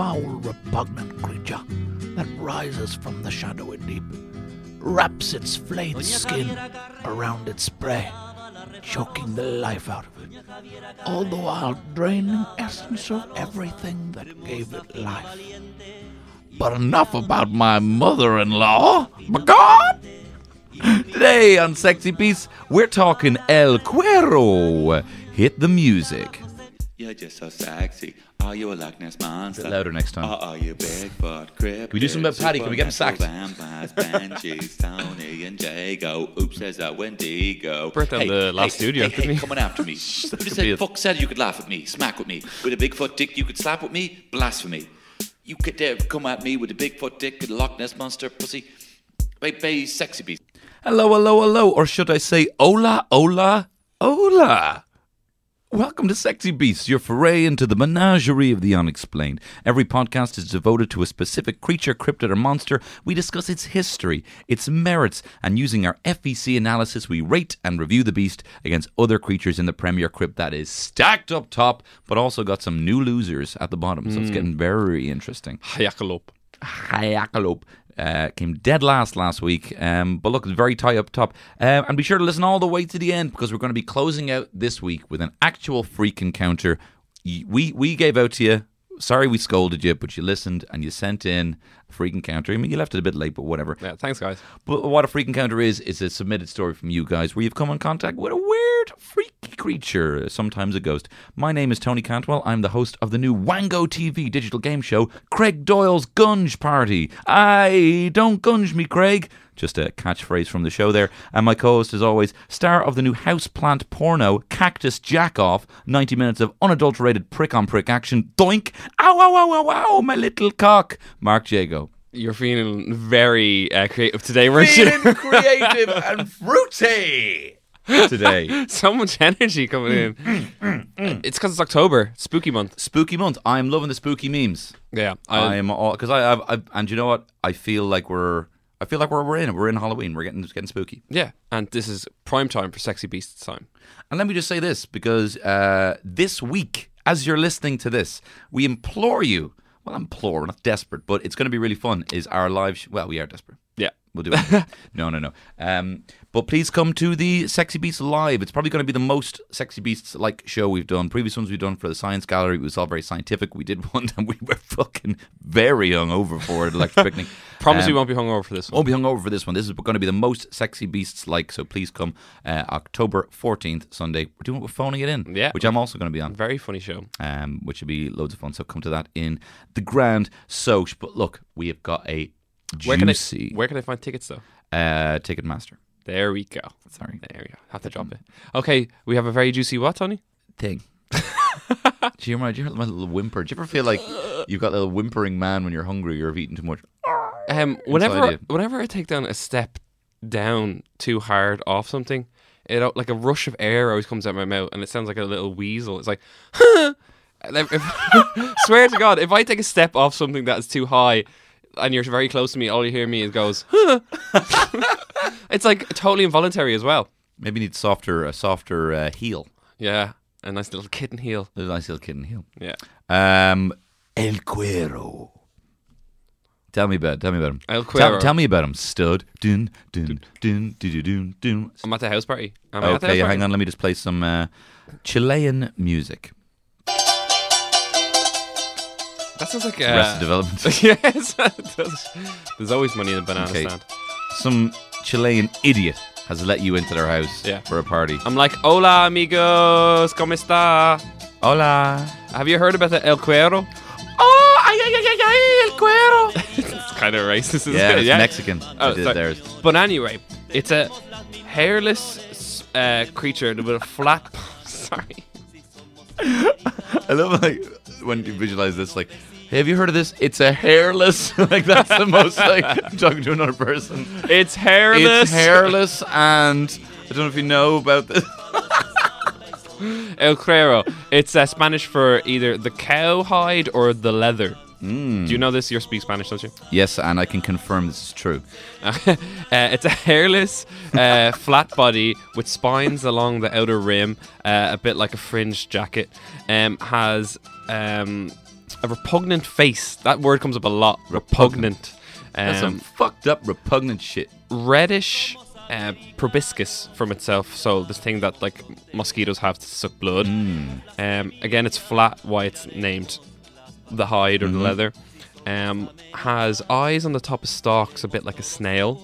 Foul, repugnant creature that rises from the shadowy deep, wraps its flayed skin around its prey, choking the life out of it, all the while draining essence of everything that gave it life. But enough about my mother-in-law. My God! Today on Sexy Beasts, we're talking El Cuero. Hit the music. You're just so sexy. Are you a Loch Ness monster? Bit louder next time. Or are you Bigfoot, Cryptid, Can we do something about Paddy? Can we get him sacked? supernatural Vampires, Banshees, Tony and Jago. Oops, there's that Wendigo. Burnt down the last studio, Hey, didn't hey, coming after me. Who just said, a- fuck said you could laugh at me, smack with me. With a Bigfoot dick you could slap with me? Blasphemy. You could dare come at me with a Bigfoot dick and a Loch Ness monster pussy. Baby, sexy beast. Hello, hello, hello, or should I say hola, hola, hola? Welcome to Sexy Beasts, your foray into the menagerie of the unexplained. Every podcast is devoted to a specific creature, cryptid, or monster. We discuss its history, its merits, and using our FEC analysis, we rate and review the beast against other creatures in the Premier Crypt that is stacked up top, but also got some new losers at the bottom. So it's hmm. getting very interesting. Hayakalop. Hayakalope uh, came dead last last week. Um, but look, it's very tight up top. Um, and be sure to listen all the way to the end because we're going to be closing out this week with an actual freak encounter. We we gave out to you. Sorry we scolded you, but you listened and you sent in a freak encounter. I mean, you left it a bit late, but whatever. Yeah, thanks, guys. But what a freak encounter is, is a submitted story from you guys where you've come in contact with a weird, freaky creature, sometimes a ghost. My name is Tony Cantwell. I'm the host of the new Wango TV digital game show, Craig Doyle's Gunge Party. I don't gunge me, Craig. Just a catchphrase from the show there. And my co host, as always, star of the new houseplant porno, Cactus Jack Off, 90 minutes of unadulterated prick on prick action. Doink! Ow, ow, ow, ow, ow, my little cock. Mark Jago. You're feeling very uh, creative today, weren't you? feeling creative and fruity today. so much energy coming in. it's because it's October, spooky month. Spooky month. I'm loving the spooky memes. Yeah, I am all because I, and you know what? I feel like we're. I feel like we're, we're in. We're in Halloween. We're getting it's getting spooky. yeah, and this is prime time for sexy beasts time. And let me just say this because uh, this week, as you're listening to this, we implore you. Well, implore, we're not desperate, but it's going to be really fun. Is our live? Sh- well, we are desperate. Yeah, We'll do it. no, no, no. Um, but please come to the Sexy Beasts Live. It's probably going to be the most Sexy Beasts like show we've done. Previous ones we've done for the Science Gallery it was all very scientific. We did one and we were fucking very hungover for it, Electric Picnic. promise Um, we won't be hungover for this one. Won't be hungover for this one. This is going to be the most Sexy Beasts like. So please come uh, October 14th, Sunday. We're doing we're phoning it in. Yeah. Which I'm also going to be on Very funny show. um, which will be loads of fun. So come to that in the Grand Soch. But look, we have got a Where can I juicy where can I find tickets though? uh, Ticketmaster. There we go. Sorry, There we go. Have to drop it. Okay, we have a very juicy what, Tony? thing. do you remember? Do you hear my little whimper? Do you ever feel like you've got a little whimpering man when you're hungry or have eaten too much? Um, whenever whenever I take down a step down too hard off something, it uh, like a rush of air always comes out my mouth, and it sounds like a little weasel. It's like, And if- swear to God, if I take a step off something that is too high, and you're very close to me, all you hear me is goes. it's like totally involuntary as well. Maybe you need softer, a softer uh, heel. Yeah, a nice little kitten heel. A nice little kitten heel. Yeah, Um, El Cuero. Tell me about. Tell me about him. El Cuero. tell me about him. Stud. Dun dun dun dun dun dun. I'm at the house party. Am I at the house Okay, party? hang on. Let me just play some uh, Chilean music. That sounds like Arrested uh, Development. yes, does. There's always money in the banana Okay. stand. Some Chilean idiot has let you into their house Yeah. for a party. I'm like, hola amigos, ¿cómo está? Hola. Have you heard about the El Cuero? Oh, ay, ay, ay, ay, ay, el cuero. it's kind of racist, isn't Yeah, it? it's Mexican. Oh, I did sorry. theirs. But anyway, it's a hairless uh, creature with a flat. Sorry. I love like when you visualize this, like, have you heard of this? It's a hairless. like that's the most like talking to another person. It's hairless. It's hairless, and I don't know if you know about this. El Cuero. It's uh, Spanish for either the cow hide or the leather. Hmm. Do you know this? You speak Spanish, don't you? yes, and I can confirm this is true. uh, it's a hairless, uh, flat body with spines along the outer rim, uh, a bit like a fringed jacket. Um, has um, a repugnant face. That word comes up a lot. Repugnant. That's some Um, fucked up, repugnant shit. reddish uh, proboscis from itself. So this thing that like mosquitoes have to suck blood. Um, again, it's flat. Why it's named the hide or the leather. Um, has eyes on the top of stalks, a bit like a snail,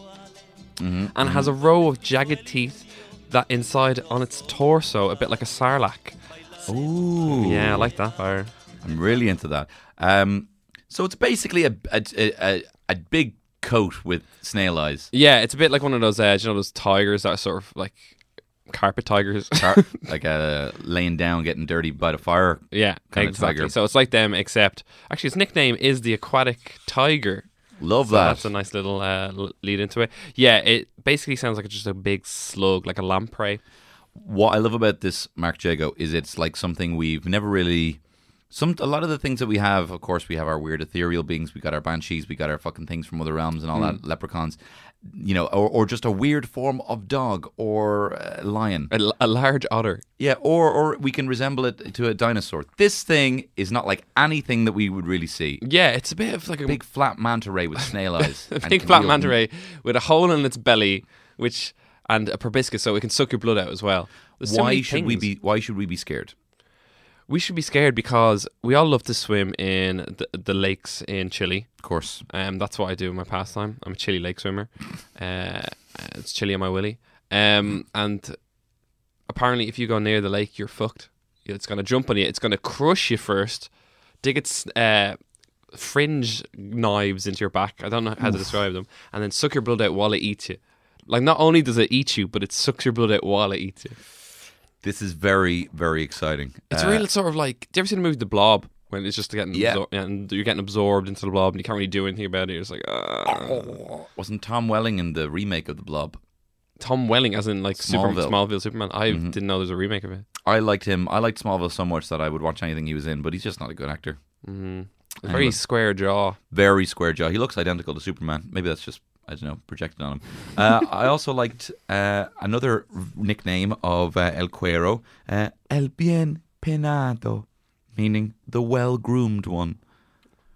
and has a row of jagged teeth that inside on its torso, a bit like a sarlacc. Ooh, Yeah, I like that. Fire. I'm really into that. Um, so it's basically a a, a, a big coat with snail eyes. Yeah, it's a bit like one of those, uh, you know, those tigers that are sort of like carpet tigers. Car- like uh, laying down, getting dirty by the fire. Yeah, exactly. tiger. So it's like them, except actually his nickname is the aquatic tiger. Love So that. that's a nice little uh, lead into it. Yeah, it basically sounds like just a big slug, like a lamprey. what I love about this Mark Jago is it's like something we've never really. Some a lot of the things that we have, of course, we have our weird ethereal beings. We got our banshees. We got our fucking things from other realms and all that leprechauns. You know, or, or just a weird form of dog or uh, lion. a large otter. Yeah, or or we can resemble it to a dinosaur. This thing is not like anything that we would really see. Yeah, it's a bit of like a Big flat manta ray with snail eyes. a big flat manta ray with a hole in its belly, which and a proboscis, so it can suck your blood out as well. There's Why many should we be? Why should we be scared? We should be scared because we all love to swim in the, the lakes in Chile. Of course. Um, that's what I do in my pastime. I'm a Chile lake swimmer. Uh, it's Chile on my willy. Um, and apparently, if you go near the lake, you're fucked. It's gonna jump on you. It's gonna crush you first. Dig its uh, fringe knives into your back. I don't know how to describe them. And then suck your blood out while it eats you. Like not only does it eat you, but it sucks your blood out while it eats you. This is very very exciting. It's Uh, real sort of like. Do you ever see the movie The Blob? When it's just getting Yeah. absor- and you're getting absorbed into the blob and you can't really do anything about it. You're just like, ah. Wasn't Tom Welling in the remake of The Blob? Tom Welling, as in like Super, Smallville. Smallville Superman. I Mhm. didn't know there was a remake of it. I liked him. I liked Smallville so much that I would watch anything he was in, but he's just not a good actor. Mm. Anyway. Very square jaw. Very square jaw. He looks identical to Superman. Maybe that's just I don't know projected on him. Uh, I also liked uh, another nickname of uh, El Cuero, uh, El Bien Peinado, meaning the well groomed one.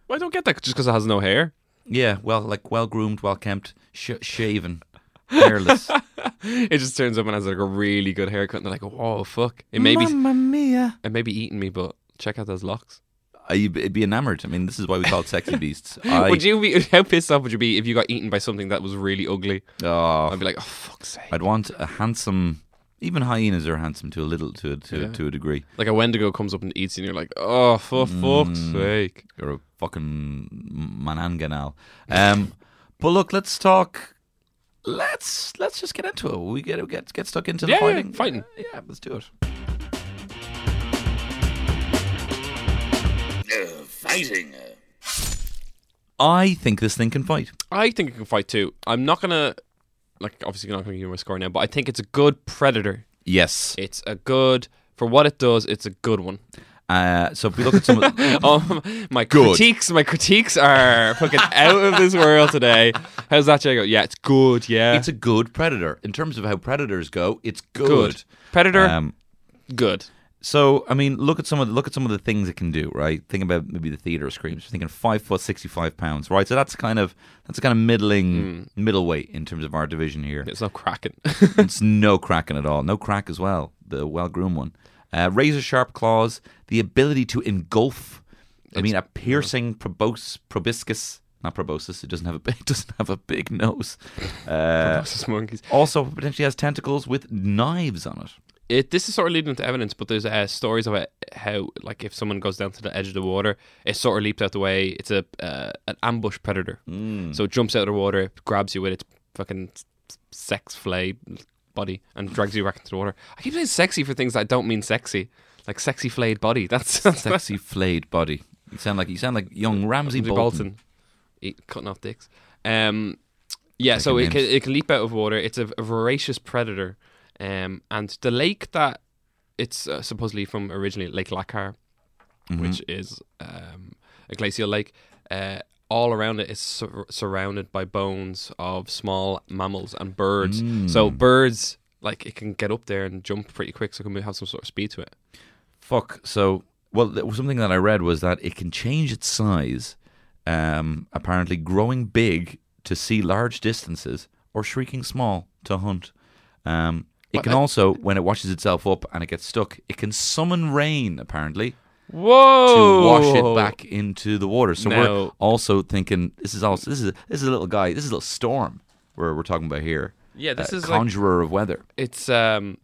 Well, I don't get that just because it has no hair. Yeah, well, like well groomed, well kempt, sh- shaven, hairless. It just turns up and has like a really good haircut, and they're like, "Oh fuck!" It may be, mia! it may be eating me, but check out those locks. I'd be- enamored. I mean, this is why we call it sexy beasts. I, would you be? How pissed off would you be if you got eaten by something that was really ugly? Oh, I'd be like, "Oh fuck's sake!" I'd want a handsome. Even hyenas are handsome to a little to a, to, Yeah. to a degree. Like a Wendigo comes up and eats you, and you're like, "Oh for fuck's Mm. sake!" You're a fucking manananggal. Um, but look, let's talk. Let's let's just get into it. We get get get stuck into the Yeah, yeah, fighting. fighting. Yeah, let's do it. Fighting. I think this thing can fight. I think it can fight too. I'm not gonna, like, obviously, not gonna give you my score now, but I think it's a good predator. Yes. It's a good for what it does. It's a good one. Uh, so if we look at some of um, my Good. critiques, my critiques are fucking out of this world today. How's that, Jago? Yeah, it's good. Yeah, it's a good predator in terms of how predators go. It's good. good. Predator, Um, good. So I mean, look at some of the, look at some of the things it can do. Right, think about maybe the theater screams. You're thinking five foot, sixty five pounds. Right, so that's kind of that's kind of middling middleweight in terms of our division here. It's no cracking. it's no cracking at all. No crack as well. The well groomed one. Uh, razor sharp claws. The ability to engulf. I mean, a piercing probos, proboscis. Not proboscis. It doesn't have a big, it doesn't have a big nose. Uh, Proboscis monkeys. also, potentially has tentacles with knives on it. It, this is sort of leading into evidence, but there's uh, stories about how, like, if someone goes down to the edge of the water, it sort of leaps out the way. It's a uh, an ambush predator, Mm. so it jumps out of the water, grabs you with its fucking sex flay body and drags you back into the water. I keep saying sexy for things that don't mean sexy, like sexy flayed body. That's that's Sexy flayed body. You sound like you sound like young Ramsay Bolton. Bolton, eat, cutting off dicks. Um, yeah, so it can, it can leap out of water. It's a, a voracious predator, um, and the lake that it's uh, supposedly from originally Lake Lácar, Mm-hmm. which is um, a glacial lake. Uh, all around it is sur- surrounded by bones of small mammals and birds. Mm. So birds, like it can get up there and jump pretty quick, so it can have some sort of speed to it. Fuck. So, well, something that I read was that it can change its size, um, apparently growing big to see large distances or shrinking small to hunt. Um, it can I- also, when it washes itself up and it gets stuck, it can summon rain, apparently, Whoa! to wash it back into the water. So we're also thinking this is also this is a, this is a little guy, this is a little storm where we're talking about here. Yeah, this Uh, is like conjurer of weather. it's um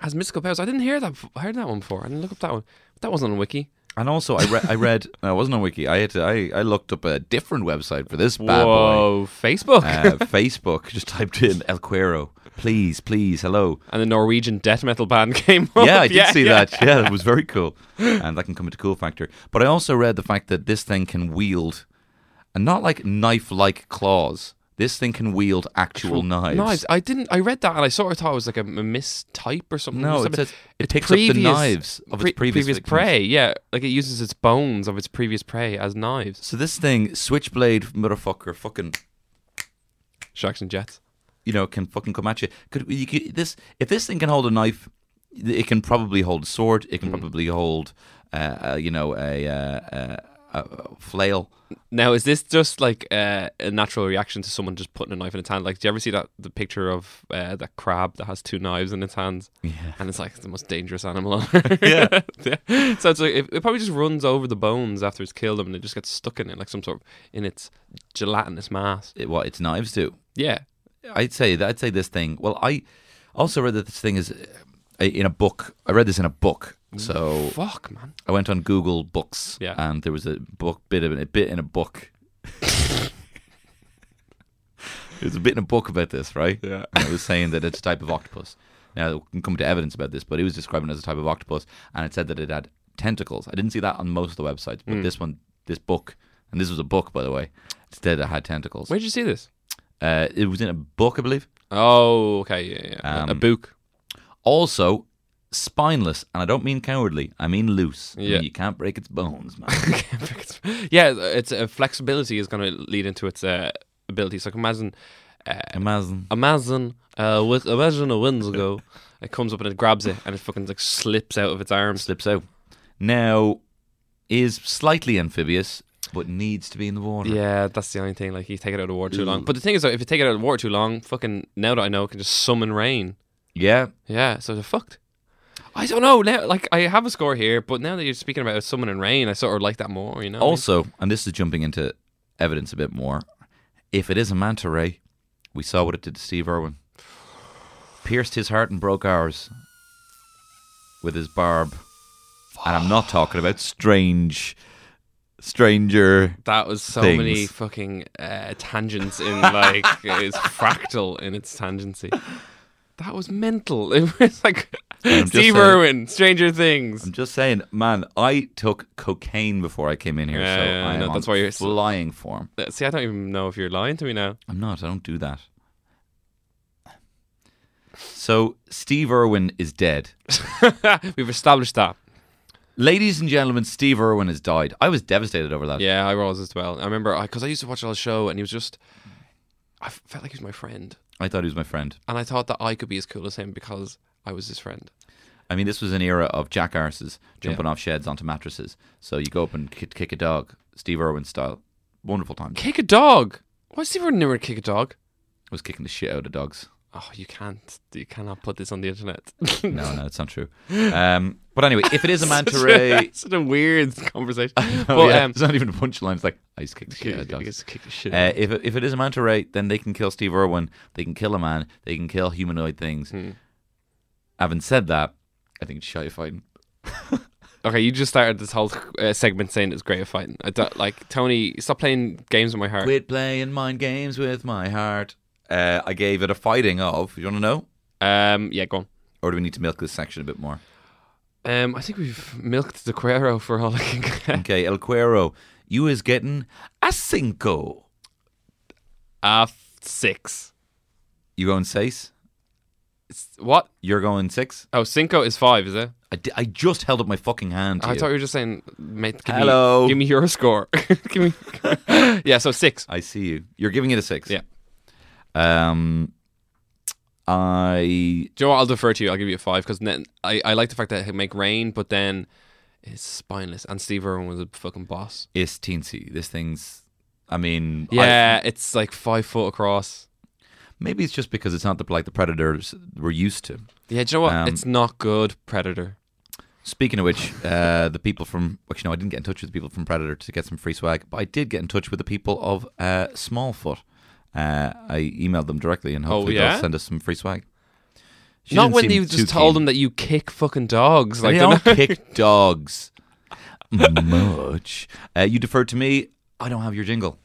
has mystical powers. I didn't hear that. I heard that one before. I didn't look up that one. That wasn't on Wiki. And also, I read. I read. no, it wasn't on Wiki. I had to. I, I looked up a different website for this bad boy. Whoa, Facebook. Uh, Facebook. Just typed in El Cuero. Please, please, hello. and the Norwegian death metal band came up. Yeah, I did see yeah. that. Yeah, it was very cool, and that can come into cool factor. But I also read the fact that this thing can wield, and not like knife-like claws. This thing can wield actual knives. Knives. I didn't. I read that and I sort of thought it was like a, a mistype or something. No, it says it picks up the knives of its pre- previous prey. Yeah, like it uses its bones of its previous prey as knives. So this thing, switchblade motherfucker, fucking Sharks and jets. You know, can fucking come at you. Could you could, this if this thing can hold a knife, it can probably hold a sword. It can probably hold, uh, uh, you know, a, uh, uh, a flail. Now, is this just like uh, a natural reaction to someone just putting a knife in its hand? Like, do you ever see that the picture of uh, that crab that has two knives in its hands? Yeah. and it's like the most dangerous animal on earth. Yeah. Yeah. So it's like it, it probably just runs over the bones after it's killed them, and it just gets stuck in it, like some sort of in its gelatinous mass. It, what its knives do. Yeah. I'd say that. I'd say this thing. Well, I also read that this thing is uh, in a book. I read this in a book. So Fuck, man. I went on Google Books, Yeah. and there was a book bit of a bit in a book. There's a bit in a book about this, right? Yeah. And it was saying that it's a type of octopus. Now we can come to evidence about this, but it was describing it as a type of octopus, and it said that it had tentacles. I didn't see that on most of the websites, but this one, this book, and this was a book, by the way, it said it had tentacles. Where'd you see this? Uh, it was in a book, I believe. Oh, okay, yeah, yeah. a Um, book. Also, spineless, and I don't mean cowardly. I mean loose. I mean, Yeah. you can't break its bones, man. yeah, its uh, flexibility is going to lead into its uh, ability. So imagine, uh, Imagine. imagine, uh, with, imagine a Windigo. it comes up and it grabs it, and it fucking like slips out of its arms. slips out. Now, is slightly amphibious, but needs to be in the water. Yeah, that's the only thing. Like you take it out of the water too long. Mm. But the thing is, though, if you take it out of the water too long, fucking now that I know, it can just summon rain. Yeah. Yeah, so they're fucked. I don't know. Now, like I have a score here, but now that you're speaking about summoning rain, I sort of like that more. You know. what I mean? Also, and this is jumping into evidence a bit more. If it is a manta ray, we saw what it did to Steve Irwin. Pierced his heart and broke ours with his barb. And I'm not talking about strange, stranger. That was so things. many fucking uh, tangents in like it's fractal in its tangency. That was mental. It was like Steve saying- Irwin, Stranger Things. I'm just saying, man. I took cocaine before I came in here, Yeah, so yeah, I know, that's why you're flying form. Uh, See, I don't even know if you're lying to me now. I'm not. I don't do that. So Steve Irwin is dead. We've established that. Ladies and gentlemen, Steve Irwin has died. I was devastated over that. Yeah, I was as well. I remember because I, used to watch all the show, and he was just. I felt like he was my friend, I thought he was my friend. and I thought that I could be as cool as him because I was his friend. I mean, this was an era of jack jackarses jumping off sheds onto mattresses. So you go up and kick, kick a dog, Steve Irwin style. Wonderful times. Kick a dog. Why does Steve Irwin never kick a dog? was kicking the shit out of dogs. Oh, you can't. You cannot put this on the internet. No, no, it's not true. Um, but anyway, if it is a manta ray, Such a weird conversation. oh, but yeah, um, it's not even a punchline. It's like I just kicked the shit out of kick, dogs. just kick the shit. Uh, if it, if it is a manta ray, then they can kill Steve Irwin. They can kill a man. They can kill humanoid things. Hmm. Having said that, I think it's shy of fighting. okay, you just started this whole uh, segment saying it's great at fighting. I don't, like Tony. Stop playing games with my heart. Quit playing mind games with my heart. Uh, I gave it a fighting of. You want to know? Um, yeah, go on. Or do we need to milk this section a bit more? Um, I think we've milked the Cuero for all I can get. Okay, El Cuero, you is getting a cinco. Uh, six. You going seis? What? You're going six? Oh, Cinco is five, is it? I, di- I just held up my fucking hand. To I you. thought you were just saying, mate, give Hello. me, give me your score. give me, yeah, so six. I see you. You're giving it a six. Yeah. Um, I Do you know what? I'll defer to you. I'll give you a five because I, I like the fact that it make rain, but then it's spineless. And Steve Irwin was a fucking boss. It's teensy. This thing's. I mean, I- Yeah, it's like five foot across. maybe it's just because it's not the like the predators we're used to. Yeah, do you know what? Um, it's not good, Predator. Speaking of which, uh, the people from actually no, I didn't get in touch with the people from Predator to get some free swag, but I did get in touch with the people of uh, Smallfoot. Uh, I emailed them directly, and hopefully Oh, yeah? they'll send us some free swag. She not when you just told them that you kick fucking dogs. Like they don't kick dogs much. Uh, you deferred to me. I don't have your jingle.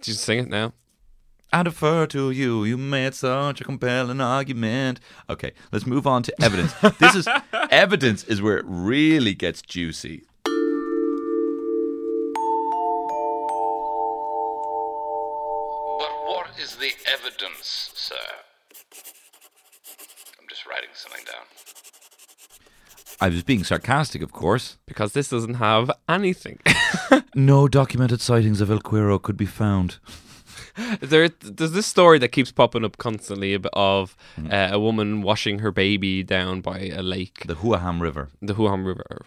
Just sing it now. I defer to you. You made such a compelling argument. Okay, let's move on to evidence. this is evidence is where it really gets juicy. Is the evidence, sir? I'm just writing something down. I was being sarcastic, of course. Because this doesn't have anything. No documented sightings of El Cuero could be found. there, there's this story that keeps popping up constantly of Hmm. uh, a woman washing her baby down by a lake, The Huahum River. the Huam River.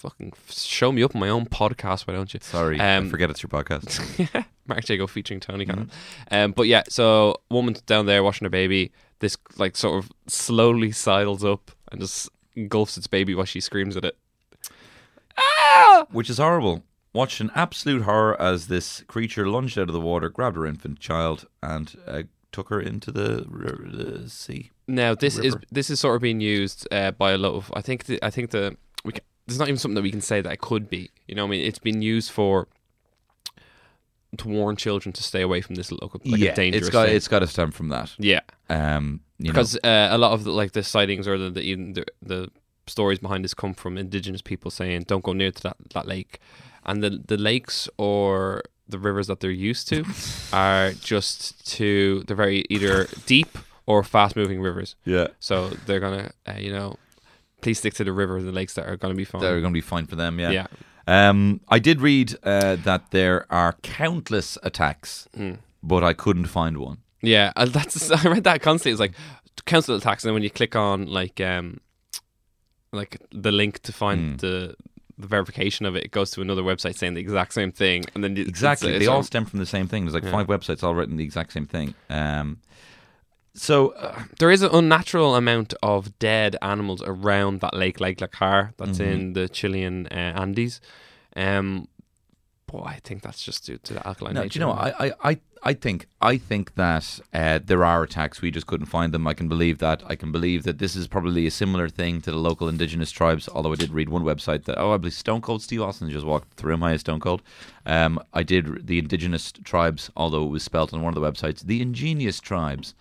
Fucking show me up on my own podcast, why don't you? Sorry, Um, I forget it's your podcast. Mark Jago featuring Tony Cannon. Mm-hmm. Um, but yeah, so woman's down there washing her baby. This like sort of slowly sidles up and just engulfs its baby while she screams at it. Which is horrible. Watched an absolute horror as this creature lunged out of the water, grabbed her infant child, and uh, took her into the, r- the sea. Now this is this is sort of being used uh, by a lot of. I think the, I think the we there's not even something that we can say that it could be. You know, what I mean, it's been used for to warn children to stay away from this local like yeah, a dangerous it's got thing. it's got to stem from that. yeah, Um, you know, because uh, a lot of the, like the sightings or the the, even the the stories behind this come from indigenous people saying don't go near to that, that lake, and the the lakes or the rivers that they're used to are just too they're very either deep or fast moving rivers. yeah, So they're gonna, uh, you know, please stick to the rivers and the lakes that are gonna be fine. they're going to be fine for them. Yeah. yeah. Um, I did read uh, that there are countless attacks, Hmm. but I couldn't find one. Yeah, and that's I read that constantly. It's like council attacks, and then when you click on like um like the link to find the the verification of it, it goes to another website saying the exact same thing, and then it's- Exactly, it's- they it's all all- stem from the same thing. There's like Yeah. five websites all written the exact same thing. Um, so uh, there is an unnatural amount of dead animals around that lake, Lake Lácar, that's Mm-hmm. in the Chilean uh, Andes. Um, but I think that's just due to the alkaline no, do you know, what? I, I, I, I think, I think that uh, there are attacks. We just couldn't find them. I can believe that. I can believe that this is probably a similar thing to the local indigenous tribes. Although I did read one website that oh, I believe Stone Cold Steve Austin just walked through my Stone Cold. Um, I did the indigenous tribes, although it was spelt on one of the websites, the ingenious tribes.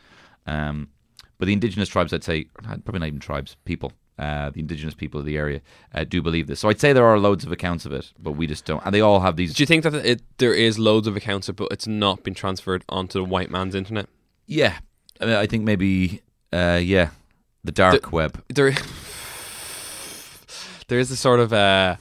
Um, but the indigenous tribes, I'd say, probably not even tribes, people. Uh, the indigenous people of the area uh, do believe this. So I'd say there are loads of accounts of it, but we just don't. And they all have these Do you think that it, there is loads of accounts, of, but it's not been transferred onto the white man's internet? Yeah, I, mean, I think maybe, uh, yeah, the dark web. There, there is a sort of uh,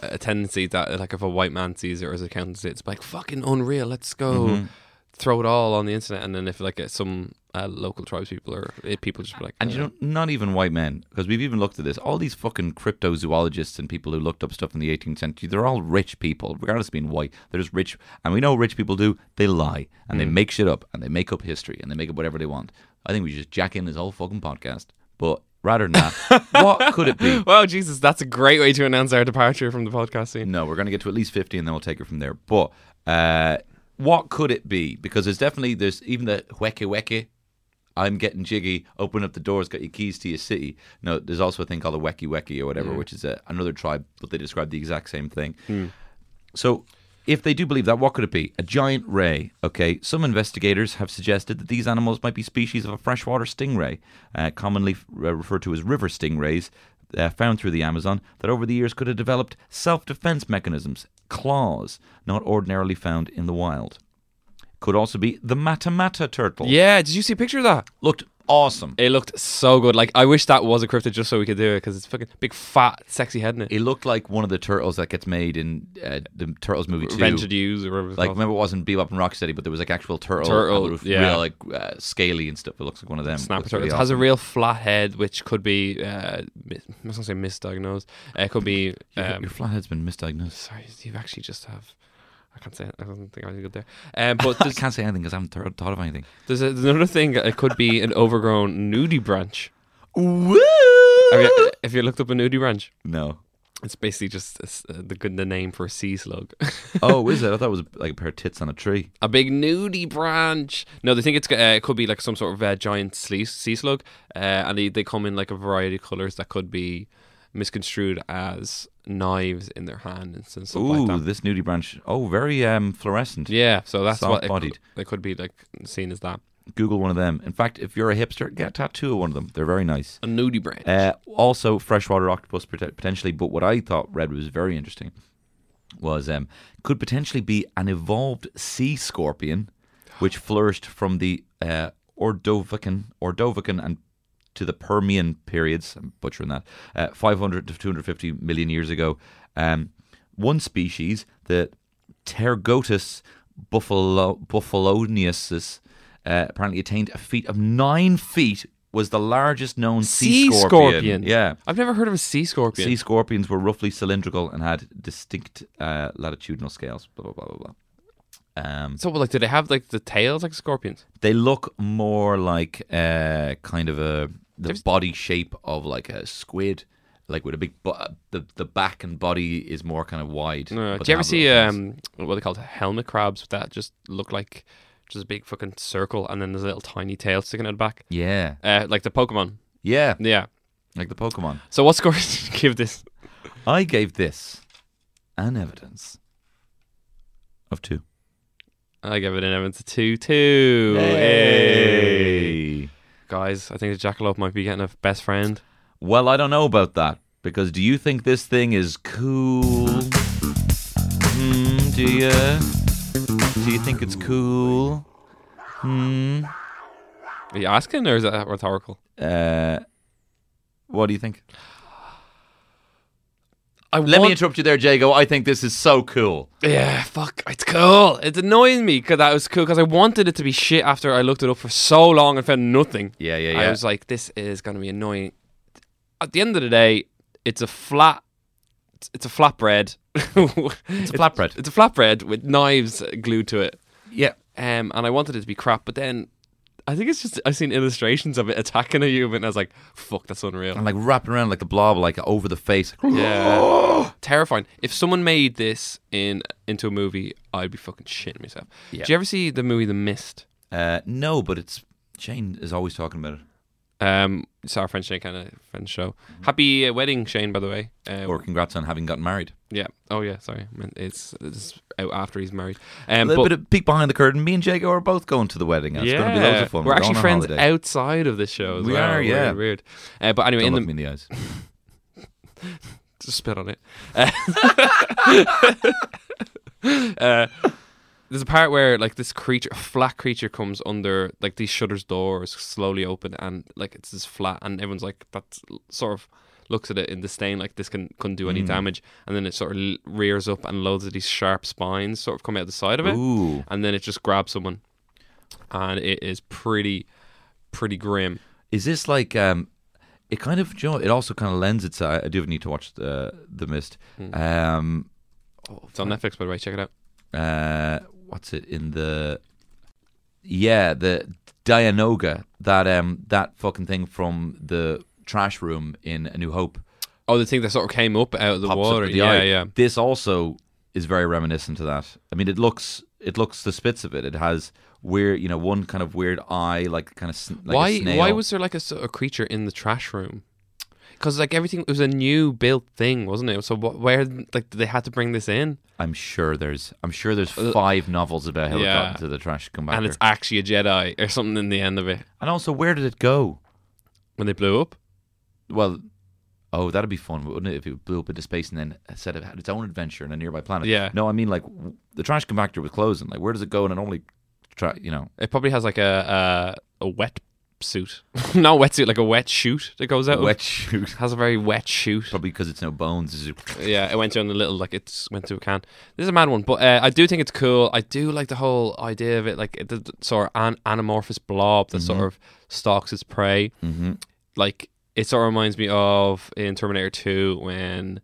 a tendency that, like, if a white man sees it or his accountant it's like fucking unreal. Let's go Mm-hmm. throw it all on the internet, and then if like some uh, local tribes people or uh, people just be like, And you "Uh, know, not even white men, because we've even looked at this. All these fucking cryptozoologists and people who looked up stuff in the 18th century, they're all rich people, regardless of being white. They're just rich. And we know rich people do. They lie and they make shit up and they make up history and they make up whatever they want. I think we should just jack in this whole fucking podcast. But rather than that, what could it be? Well, Jesus, that's a great way to announce our departure from the podcast scene. No, we're going to get to at least 50 and then we'll take it from there. But uh, what could it be? Because there's definitely, there's even the weke weke. I'm getting jiggy. Open up the doors. Got your keys to your city. No, there's also a thing called a weki weki or whatever, which is a, another tribe, but they describe the exact same thing. So If they do believe that, what could it be? A giant ray. Okay. Some investigators have suggested that these animals might be species of a freshwater stingray, uh, commonly f- uh, referred to as river stingrays, uh, found through the Amazon, that over the years could have developed self defense mechanisms, claws, not ordinarily found in the wild. Could also be the Matamata turtle. Yeah, did you see a picture of that? Looked awesome. It looked so good. Like I wish that was a cryptid just so we could do it because it's fucking big, fat, sexy head in it. It looked like one of the turtles that gets made in uh, the Turtles movie too. Rented use or whatever. it's Like called. remember, it wasn't Bebop and Rocksteady, but there was like actual turtle, Turtle, was yeah. real like uh, scaly and stuff. It looks like one of them. Snapper turtle. really has a real flat head, which could be. Uh, mi- I was gonna say misdiagnosed. It could be. Your- Um, Your flathead's been misdiagnosed. sorry, you've actually just have. I can't say. I don't think I was good there. Um, but I can't say anything because I haven't thought thought of anything. there's, a, there's another thing. It could be an overgrown nudibranch. Woo! Have you, have you looked up a nudibranch? No. It's basically just uh, the good the name for a sea slug. Oh, is it? I thought it was like a pair of tits on a tree. a big nudie branch. No, they think it's uh, it could be like some sort of uh, giant sea, sea slug, uh, and they, they come in like a variety of colors that could be misconstrued as knives in their hand and stuff Ooh, like that. this nudibranch. Oh, very um fluorescent. Yeah, so that's what it Soft-bodied. could, it could be like seen as that Google one of them. In fact, if you're a hipster, get a tattoo of one of them. They're very nice. a nudibranch. Uh, also, freshwater octopus potentially. But what I thought red was very interesting was um, could potentially be an evolved sea scorpion, which flourished from the uh, Ordovician, Ordovician and to the Permian periods. I'm butchering that. Uh, 500 to 250 million years ago. Um, one species, the Pterygotus buffalo, buffalonius, uh, apparently attained a feat of nine feet. Was the largest known sea, sea scorpion. Yeah, I've never heard of a sea scorpion. Sea scorpions were roughly cylindrical and had distinct uh, latitudinal scales. Blah blah blah blah blah. Um, so, like, do they have like the tails like scorpions? they look more like uh, kind of a the There's- body shape of like a squid, like with a big bu- the the back and body is more kind of wide. No. Do you ever see um what they call helmet crabs that just look like just a big fucking circle and then there's a little tiny tail sticking out the back? Yeah, Uh, like the Pokemon. yeah, Yeah. like the Pokemon. So what score did you give this? I gave this an evidence of two. I give it an evidence of two two. Hey. Guys, I think the jackalope might be getting a best friend. Well, I don't know about that because do you think this thing is cool? Hmm, do you? Do you think it's cool? Hmm. Are you asking or is that rhetorical? Uh, what do you think? I Let me interrupt you there, Jago. I think this is so cool. Yeah, fuck, it's cool. It's annoying me because that was cool because I wanted it to be shit after I looked it up for so long and found nothing. Yeah, yeah, I was like, this is going to be annoying. At the end of the day, it's a flat. It's, it's a flatbread. It's a flatbread. It's a flatbread with knives glued to it. Yeah. Um, and I wanted it to be crap, but then I think it's just I've seen illustrations of it attacking a human, and I was like, "Fuck, that's unreal." And like wrapping around like a blob, like over the face. Yeah, terrifying. If someone made this in into a movie, I'd be fucking shitting myself. Yeah. Did you ever see the movie The Mist? Uh, no, but it's Shane is always talking about it. Um, it's our friend Shane kind of friend show. Happy uh, wedding, Shane. By the way. Uh, Or congrats on having gotten married. yeah. Oh yeah. Sorry. It's, it's out after he's married. Um, a little but bit of peek behind the curtain. Me and Jago are both going to the wedding. It's going to be loads of fun. We're, going actually friends holiday. outside of this show. As We well. are, yeah. Weird. Uh, but anyway, Don't in look the me in the eyes. just spit on it. Uh, there's a part where like this creature, flat creature, comes under like these shutters doors slowly open, and like it's this flat, and everyone's like that sort of looks at it in disdain, like this can couldn't do Mm. any damage, and then it sort of rears up, and loads of these sharp spines sort of come out the side of it, Ooh. and then it just grabs someone, and it is pretty, pretty grim. Is this like um? It kind of, you know, it also kind of lends itself. I do need to watch the the Mist. Hmm. Um, It's on Netflix, by the way. Check it out. uh, what's it in the? Yeah, the Dianoga that um that fucking thing from the trash room in A New Hope. Oh, the thing that sort of came up out of the water. the Yeah, eye. yeah. This also is very reminiscent to that. I mean, it looks it looks the spits of it. It has weird, you know, one kind of weird eye, like kind of like a why? snail. Why was there like a, of creature in the trash room? Because like everything it was a new built thing, wasn't it? So what, where like they had to bring this in, I'm sure there's I'm sure there's five novels about how it Uh, yeah. got into the trash compactor. and it's actually a Jedi or something in the end of it and also where did it go? when they blew up. Well, oh, that'd be fun, wouldn't it? If it blew up into space and then said it had its own adventure in a nearby planet. Yeah. No, I mean like the trash compactor was closing. Like where does it go? And it only, tra- you know, It probably has like a a, a wet suit, not wetsuit, like a wet chute that goes out. of- wet chute. has a very wet chute. Probably because it's no bones. Yeah, it went down the little like it's went through a can. This is a mad one, but uh, I do think it's cool. I do like the whole idea of it, like the, the sort of an, anamorphous blob that sort of stalks its prey. Mhm. Like it sort of reminds me of in Terminator Two when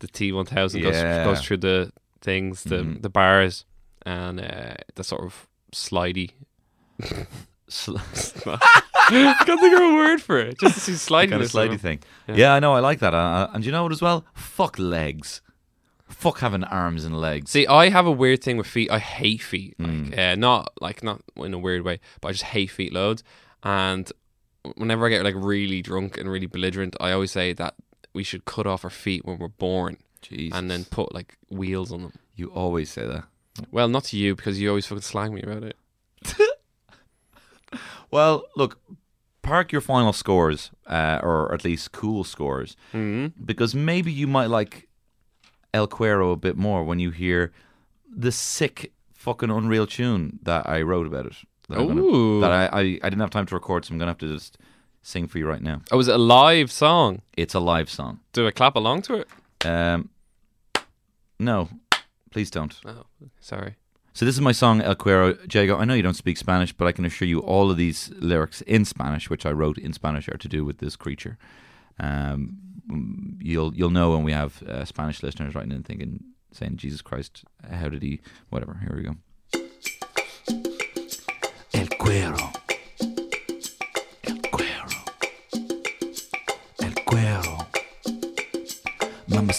the T one thousand goes through the things, the Mhm. the bars, and uh, the sort of slidey. Sl- Can't think of a word for it. Just see sliding. kind of slidey thing. Yeah. I know. I like that. Uh, and you know what as well? Fuck legs. Fuck having arms and legs. See, I have a weird thing with feet. I hate feet. Mm. Like, uh, not like not in a weird way, but I just hate feet loads. And whenever I get like really drunk and really belligerent, I always say that we should cut off our feet when we're born Jesus. and then put like wheels on them. you always say that. Well, not to you because you always fucking slang me about it. Well, look, park your final scores, uh, or at least cool scores, Mm-hmm. because maybe you might like El Cuero a bit more when you hear the sick fucking unreal tune that I wrote about it. That, gonna- that I, I, I didn't have time to record, so I'm gonna have to just sing for you right now. Oh, was it a live song? It's a live song. Do I clap along to it? Um, no, please don't. Oh, sorry. So this is my song El Cuero. Jago, I know you don't speak Spanish, but I can assure you all of these lyrics in Spanish, which I wrote in Spanish, are to do with this creature. Um, you'll you'll know when we have uh, Spanish listeners writing in thinking, saying, Jesus Christ, how did he, whatever. Here we go. El Cuero.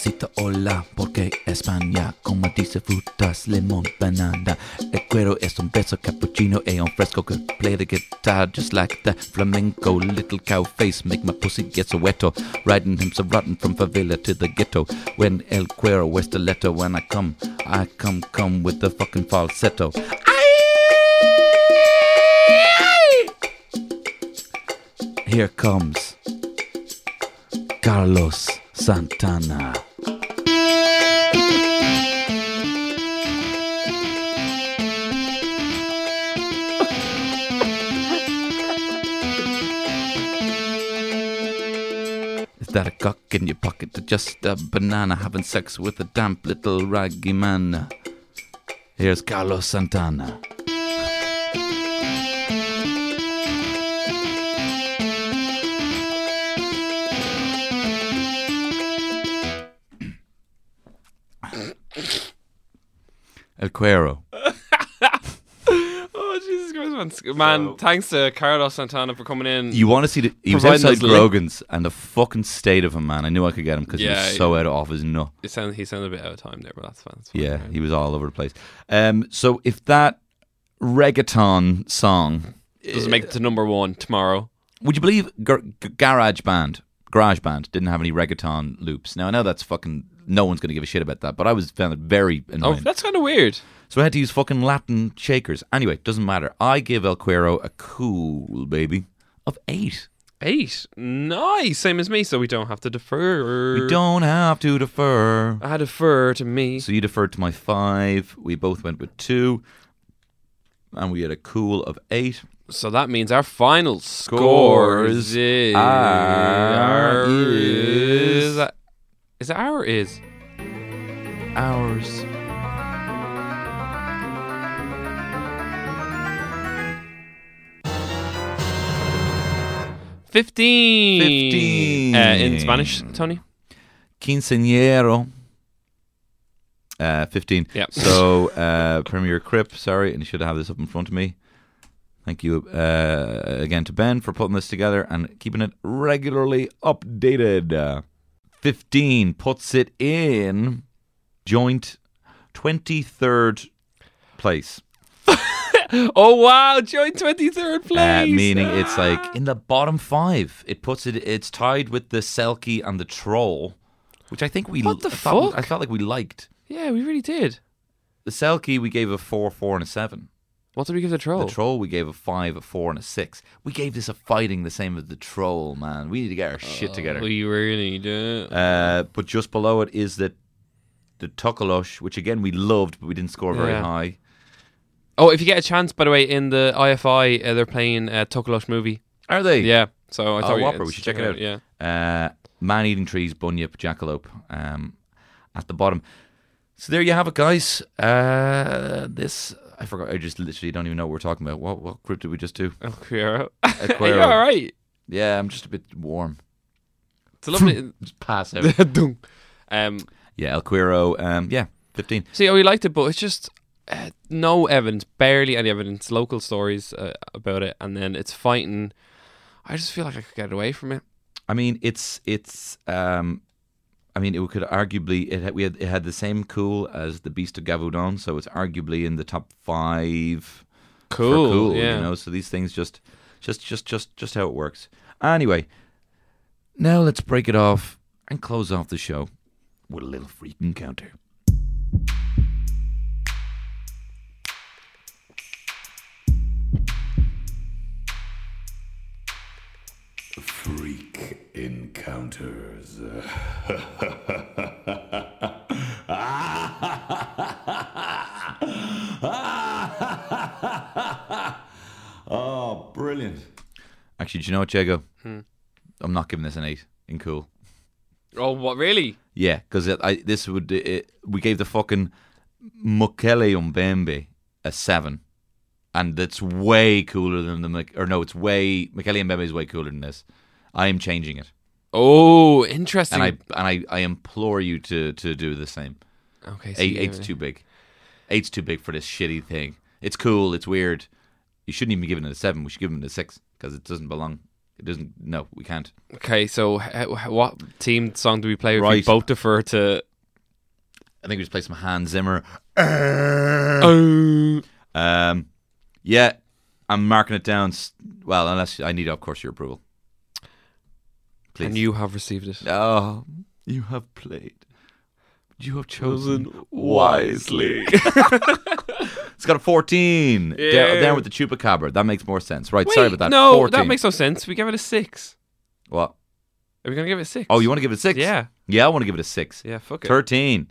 Mamacita, hola, porque España, como dice frutas, limón, banana. El cuero es un beso cappuccino e un fresco que play the guitar just like the flamenco. Little cow face make my pussy get so weto. Riding him so rotten from favela to the ghetto. When el cuero wears letter, when I come, I come, come with the fucking falsetto. Here comes Carlos Santana. That a cock in your pocket just a banana having sex with a damp little raggy man? Here's Carlos Santana. El Cuero. Man! Man, thanks to Carlos Santana for coming in. You want to see the? He was Providing outside us link- Grogan's, and the fucking state of him, man. I knew I could get him because he Yeah, was so out of off his nut. It sound, he sounded a bit out of time there, but that's fine. That's fine. Yeah, he was all over the place. Um, so if that reggaeton song, Does it make it to number one tomorrow? would you believe Gar- G- Garage Band, Garage Band didn't have any reggaeton loops? Now I know that's fucking no one's going to give a shit about that, but I was found it very Oh, that's kind of weird. so I had to use fucking Latin shakers. Anyway, doesn't matter. I give El Cuero a cool baby of eight. Eight, nice, same as me. So we don't have to defer. We don't have to defer. I defer to me. So you deferred to my five. We both went with two. And we had a cool of eight. So that means our final Scores scores is are- is is- it our is Ours. fifteen. 15. Uh, in Spanish, Tony. Quinceañero. Uh, 15. Yeah. So, uh, Premier Crip, sorry, and you should have this up in front of me. Thank you uh, again to Ben for putting this together and keeping it regularly updated. Uh, 15 puts it in joint 23rd place. oh wow, joint twenty third Uh, place. meaning it's like in the bottom five. It puts it. It's tied with the Selkie and the Troll, which I think we. What the I thought- fuck? I felt like we liked yeah, we really did. the Selkie. We gave a four, four, and a seven. What did we give the troll? The Troll we gave a five, a four, and a six. We gave this a fighting the same as the Troll. Man, we need to get our shit together. We really do. Uh, but just below it is the the Tokoloshe, which again we loved, but we didn't score very Yeah. high. Oh, if you get a chance, by the way, in the IFI, uh, they're playing a Tokoloshe movie. Are they? Yeah, so I Oh, thought we- whopper, we should check it out. Yeah. Uh, man eating trees, bunyip, jackalope. Um, at the bottom. So there you have it, guys. Uh, this I forgot. I just literally don't even know what we're talking about. What what group did we just do? Aquero. Aquero. you all right? Yeah, I'm just a bit warm. It's a lovely. Just pass out. Um, yeah, El Cuero. Um, yeah, fifteen. see, oh, we liked it, but it's just uh, no evidence, barely any evidence, local stories uh, about it, and then it's fighting. I just feel like I could get away from it. I mean, it's it's. Um, mean, it could arguably it had, we had it had the same cool as the Beast of Gévaudan, so it's arguably in the top five. for Cool, cool, yeah. You know, so these things just, just, just, just, just how it works. Anyway, now let's break it off and close off the show with a little freak encounter. Freak encounters. oh, brilliant. Actually, do you know what, Jago? Hmm. I'm not giving this an eight in cool. Oh, what really? Yeah, because I this would it, we gave the fucking Mokele-mbembe a seven, and that's way cooler than the or no, it's way Mokele-mbembe is way cooler than this. I am changing it, Oh, interesting. and I and I, I implore you to to do the same. okay, so Eight, eight's too big. Eight's too big for this shitty thing. It's cool. It's weird. You shouldn't even be giving it a seven. We should give it a six because it doesn't belong. It doesn't. No, we can't. Okay, so what team song do we play if we both defer to? I think we just play some Hans Zimmer. Oh. Um, yeah, I'm marking it down. Well, unless I need, of course, your approval. Please. And you have received it. Oh, you have played. You have chosen wisely. It's got a 14. Yeah. Down, down with the chupacabra. That makes more sense. Right, Wait, sorry about that. No, 14. that makes no sense. We give it a six. What? Are we gonna give it a six? Oh, you want to give it a six? Yeah. Yeah, I want to give it a six. Yeah, fuck it. 13.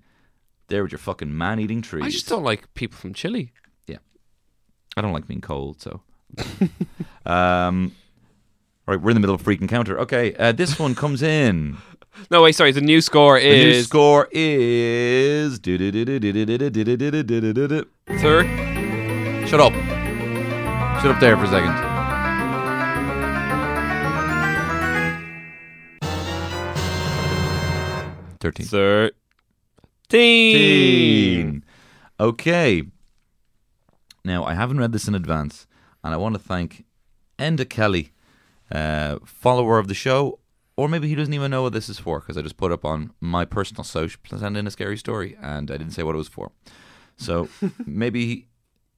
There with your fucking man eating trees. I just don't like people from Chile. Yeah. I don't like being cold, so. um, right, we're in the middle of a freak encounter. Okay, uh, this one comes in. No, wait, sorry. The new score is. The new score is. Shut up. Shut up there for a second. Thirteen. Thirteen. Thirteen. Okay. Now I haven't read this in advance, and I want to thank Enda Kelly, uh, follower of the show, or maybe he doesn't even know what this is for because I just put up on my personal social, send in a scary story, and I didn't say what it was for. So maybe,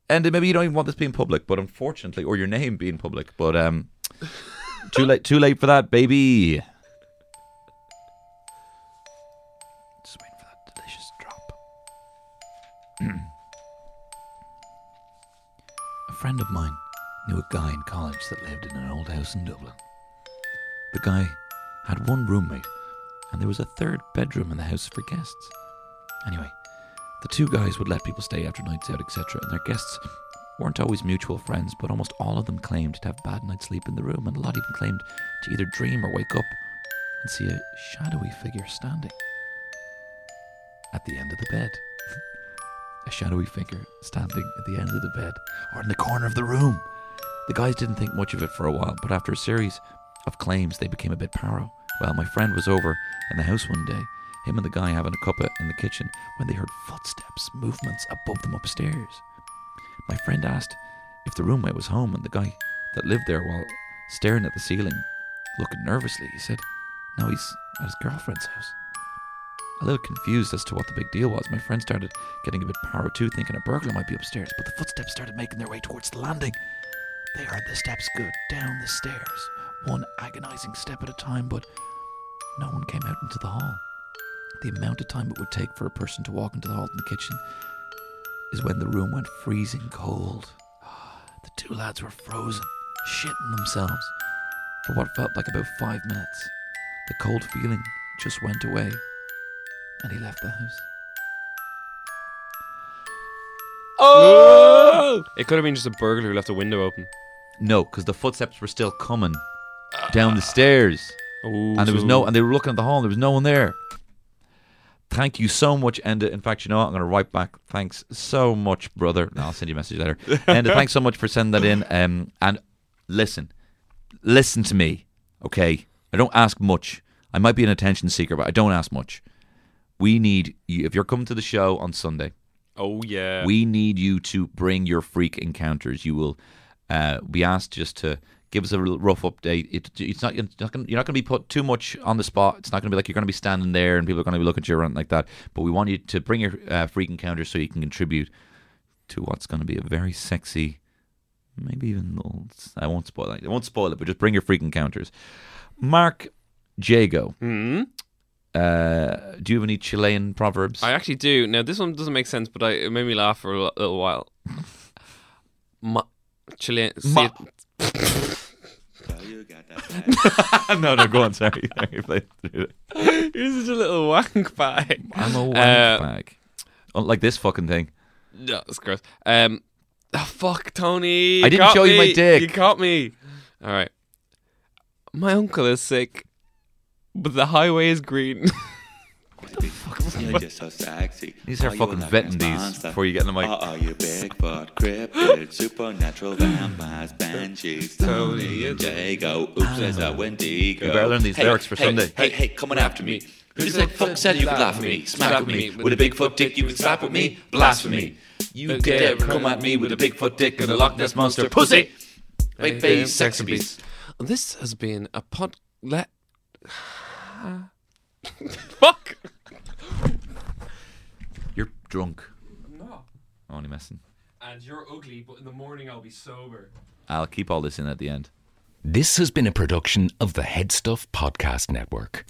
and maybe you don't even want this being public, but unfortunately, or your name being public, but um, too late, too late for that, baby. Just waiting for that delicious drop. A friend of mine knew a guy in college that lived in an old house in Dublin. The guy had one roommate, and there was a third bedroom in the house for guests. Anyway, the two guys would let people stay after nights out, etc., and their guests weren't always mutual friends, but almost all of them claimed to have bad night's sleep in the room, and a lot even claimed to either dream or wake up and see a shadowy figure standing at the end of the bed. a shadowy figure standing at the end of the bed or in the corner of the room. The guys didn't think much of it for a while, but after a series of claims, they became a bit paro. Well, my friend was over in the house one day, him and the guy having a cuppa in the kitchen, when they heard footsteps, movements above them upstairs. My friend asked if the roommate was home, and the guy that lived there, while staring at the ceiling, looking nervously, he said, No, he's at his girlfriend's house. a little confused as to what the big deal was. My friend started getting a bit paro too, thinking a burglar might be upstairs, but the footsteps started making their way towards the landing. They heard the steps go down the stairs, one agonizing step at a time, but no one came out into the hall. The amount of time it would take for a person to walk into the hall from the kitchen is when the room went freezing cold. The two lads were frozen, shitting themselves for what felt like about five minutes. The cold feeling just went away, and he left the house. Oh! It could have been just a burglar who left a window open. No, because the footsteps were still coming down the stairs, Ooh, and there was no, and they were looking at the hall, and there was no one there. Thank you so much, Enda. In fact, you know what? I'm going to write back. Thanks so much, brother. No, I'll send you a message later. Enda, thanks so much for sending that in. Um, and listen, listen to me, okay? I don't ask much. I might be an attention seeker, but I don't ask much. We need you. If you're coming to the show on Sunday, Oh yeah. we need you to bring your freak encounters. You will uh, be asked just to give us a rough update. It, it's not, it's not gonna, you're not going to be put too much on the spot. It's not going to be like you're going to be standing there and people are going to be looking at you around like that. But we want you to bring your uh, freak encounters so you can contribute to what's going to be a very sexy, maybe even little, I won't spoil it. I won't spoil it, but just bring your freak encounters. Mark Jago, Hmm? uh, do you have any Chilean proverbs? I actually do. Now this one doesn't make sense, but I, it made me laugh for a little while. Ma- Chilean. see Ma- Oh, you got that. no, no, go on. Sorry. Sorry, play through it. You're such a little wank bag. I'm a wank Uh, bag. Unlike this fucking thing. No, it's gross. Um, oh, fuck, Tony. you I didn't caught show you my dick. You caught me. All right. My uncle is sick, but the highway is green. You're just so sexy. These are you fucking vetting these monster. before you get in the mic. Oh, oh, you Bigfoot, cryptid, supernatural vampires, banshees, Tony and Jago. Oops, there's a Wendigo. You better learn these hey, lyrics for hey, Sunday. Hey, hey, coming after me. Who said fuck said you could laugh at me, smack at me, with a Bigfoot dick you can slap at me, blasphemy. You dare come at me with a Bigfoot dick and a Loch Ness monster pussy. Wait, baby, sexy beast. This has been a pod. Let. Fuck. You're drunk. No. Only messing. And you're ugly, but in the morning I'll be sober. I'll keep all this in at the end. This has been a production of the Headstuff Podcast Network.